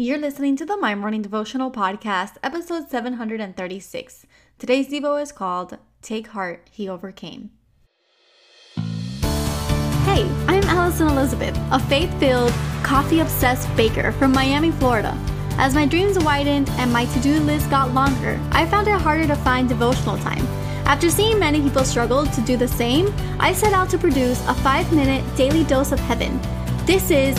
You're listening to the My Morning Devotional Podcast, episode 736. Today's Devo is called Take Heart, He Overcame. Hey, I'm Alison Elizabeth, a faith filled, coffee obsessed baker from Miami, Florida. As my dreams widened and my to do list got longer, I found it harder to find devotional time. After seeing many people struggle to do the same, I set out to produce a five minute daily dose of heaven. This is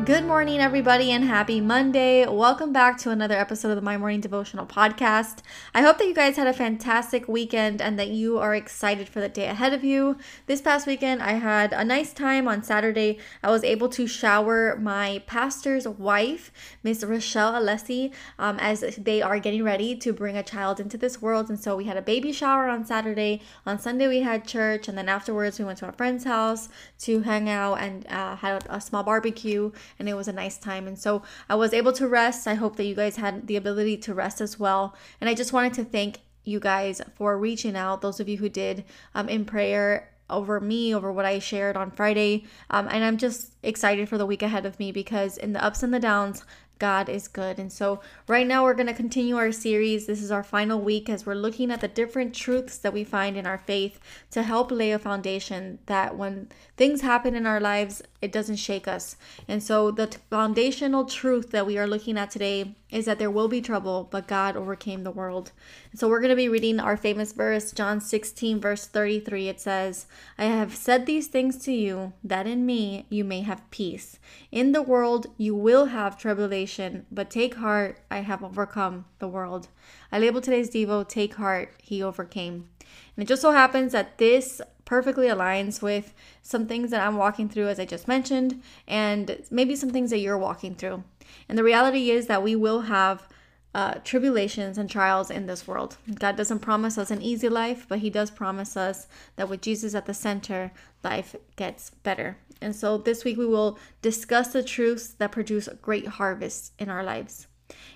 Good morning, everybody, and happy Monday. Welcome back to another episode of the My Morning Devotional Podcast. I hope that you guys had a fantastic weekend and that you are excited for the day ahead of you. This past weekend, I had a nice time on Saturday. I was able to shower my pastor's wife, Miss Rochelle Alessi, um, as they are getting ready to bring a child into this world. And so we had a baby shower on Saturday. On Sunday, we had church, and then afterwards, we went to a friend's house to hang out and uh, had a small barbecue and it was a nice time. And so I was able to rest. I hope that you guys had the ability to rest as well. And I just wanted to thank you guys for reaching out, those of you who did um, in prayer over me, over what I shared on Friday. Um, and I'm just excited for the week ahead of me because in the ups and the downs, God is good. And so, right now, we're going to continue our series. This is our final week as we're looking at the different truths that we find in our faith to help lay a foundation that when things happen in our lives, it doesn't shake us. And so, the foundational truth that we are looking at today is that there will be trouble, but God overcame the world. And so we're going to be reading our famous verse, John 16, verse 33. It says, I have said these things to you, that in me you may have peace. In the world you will have tribulation, but take heart, I have overcome the world. I label today's Devo, Take Heart, He Overcame. And it just so happens that this perfectly aligns with some things that I'm walking through, as I just mentioned, and maybe some things that you're walking through. And the reality is that we will have uh, tribulations and trials in this world. God doesn't promise us an easy life, but He does promise us that with Jesus at the center, life gets better. And so this week we will discuss the truths that produce great harvests in our lives.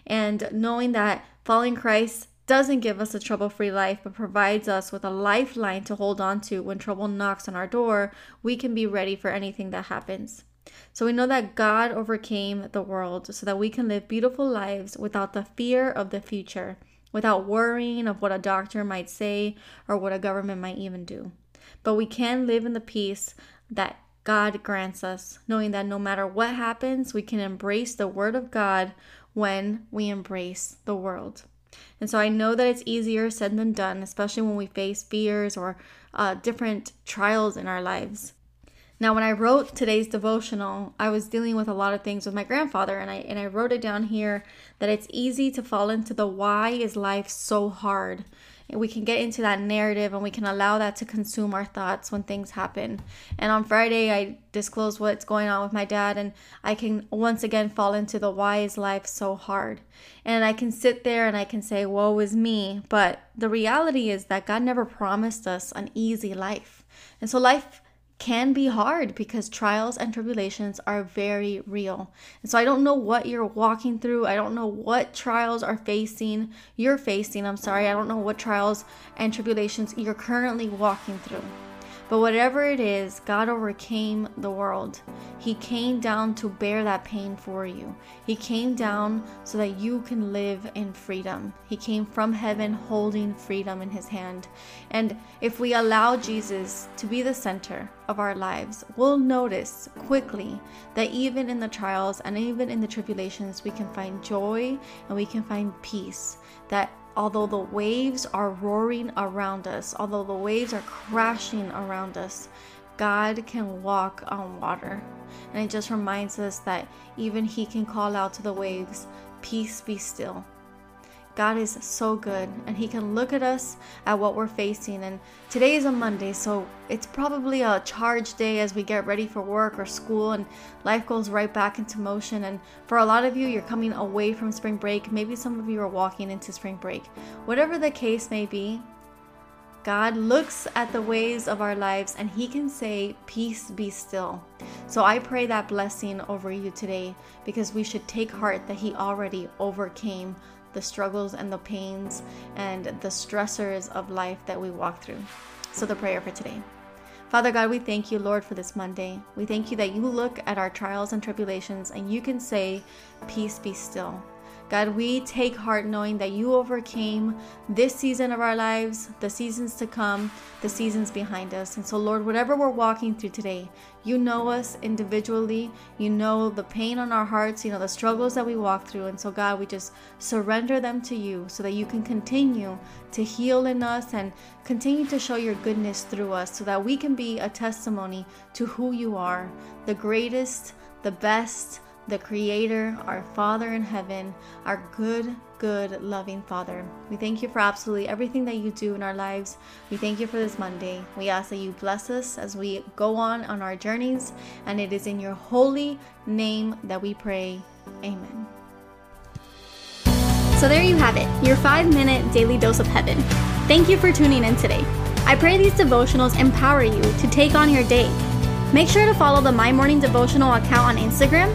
And knowing that following Christ doesn't give us a trouble free life, but provides us with a lifeline to hold on to when trouble knocks on our door, we can be ready for anything that happens. So we know that God overcame the world so that we can live beautiful lives without the fear of the future, without worrying of what a doctor might say or what a government might even do. But we can live in the peace that God grants us, knowing that no matter what happens, we can embrace the Word of God when we embrace the world. And so I know that it's easier said than done, especially when we face fears or uh, different trials in our lives. Now, when I wrote today's devotional, I was dealing with a lot of things with my grandfather, and I and I wrote it down here that it's easy to fall into the why is life so hard. We can get into that narrative and we can allow that to consume our thoughts when things happen. And on Friday, I disclosed what's going on with my dad, and I can once again fall into the why is life so hard. And I can sit there and I can say, woe is me. But the reality is that God never promised us an easy life. And so life can be hard because trials and tribulations are very real. And so I don't know what you're walking through. I don't know what trials are facing you're facing. I'm sorry. I don't know what trials and tribulations you're currently walking through. But whatever it is, God overcame the world. He came down to bear that pain for you. He came down so that you can live in freedom. He came from heaven holding freedom in his hand. And if we allow Jesus to be the center of our lives, we'll notice quickly that even in the trials and even in the tribulations, we can find joy and we can find peace. That although the waves are roaring around us, although the waves are crashing around us, God can walk on water. And it just reminds us that even He can call out to the waves, Peace be still. God is so good and He can look at us at what we're facing. And today is a Monday, so it's probably a charged day as we get ready for work or school, and life goes right back into motion. And for a lot of you, you're coming away from spring break. Maybe some of you are walking into spring break. Whatever the case may be, God looks at the ways of our lives and He can say, Peace be still. So I pray that blessing over you today because we should take heart that He already overcame the struggles and the pains and the stressors of life that we walk through. So, the prayer for today. Father God, we thank you, Lord, for this Monday. We thank you that you look at our trials and tribulations and you can say, Peace be still. God, we take heart knowing that you overcame this season of our lives, the seasons to come, the seasons behind us. And so, Lord, whatever we're walking through today, you know us individually. You know the pain on our hearts, you know the struggles that we walk through. And so, God, we just surrender them to you so that you can continue to heal in us and continue to show your goodness through us so that we can be a testimony to who you are, the greatest, the best the Creator, our Father in heaven, our good, good, loving Father. We thank you for absolutely everything that you do in our lives. We thank you for this Monday. We ask that you bless us as we go on on our journeys, and it is in your holy name that we pray. Amen. So there you have it, your five minute daily dose of heaven. Thank you for tuning in today. I pray these devotionals empower you to take on your day. Make sure to follow the My Morning Devotional account on Instagram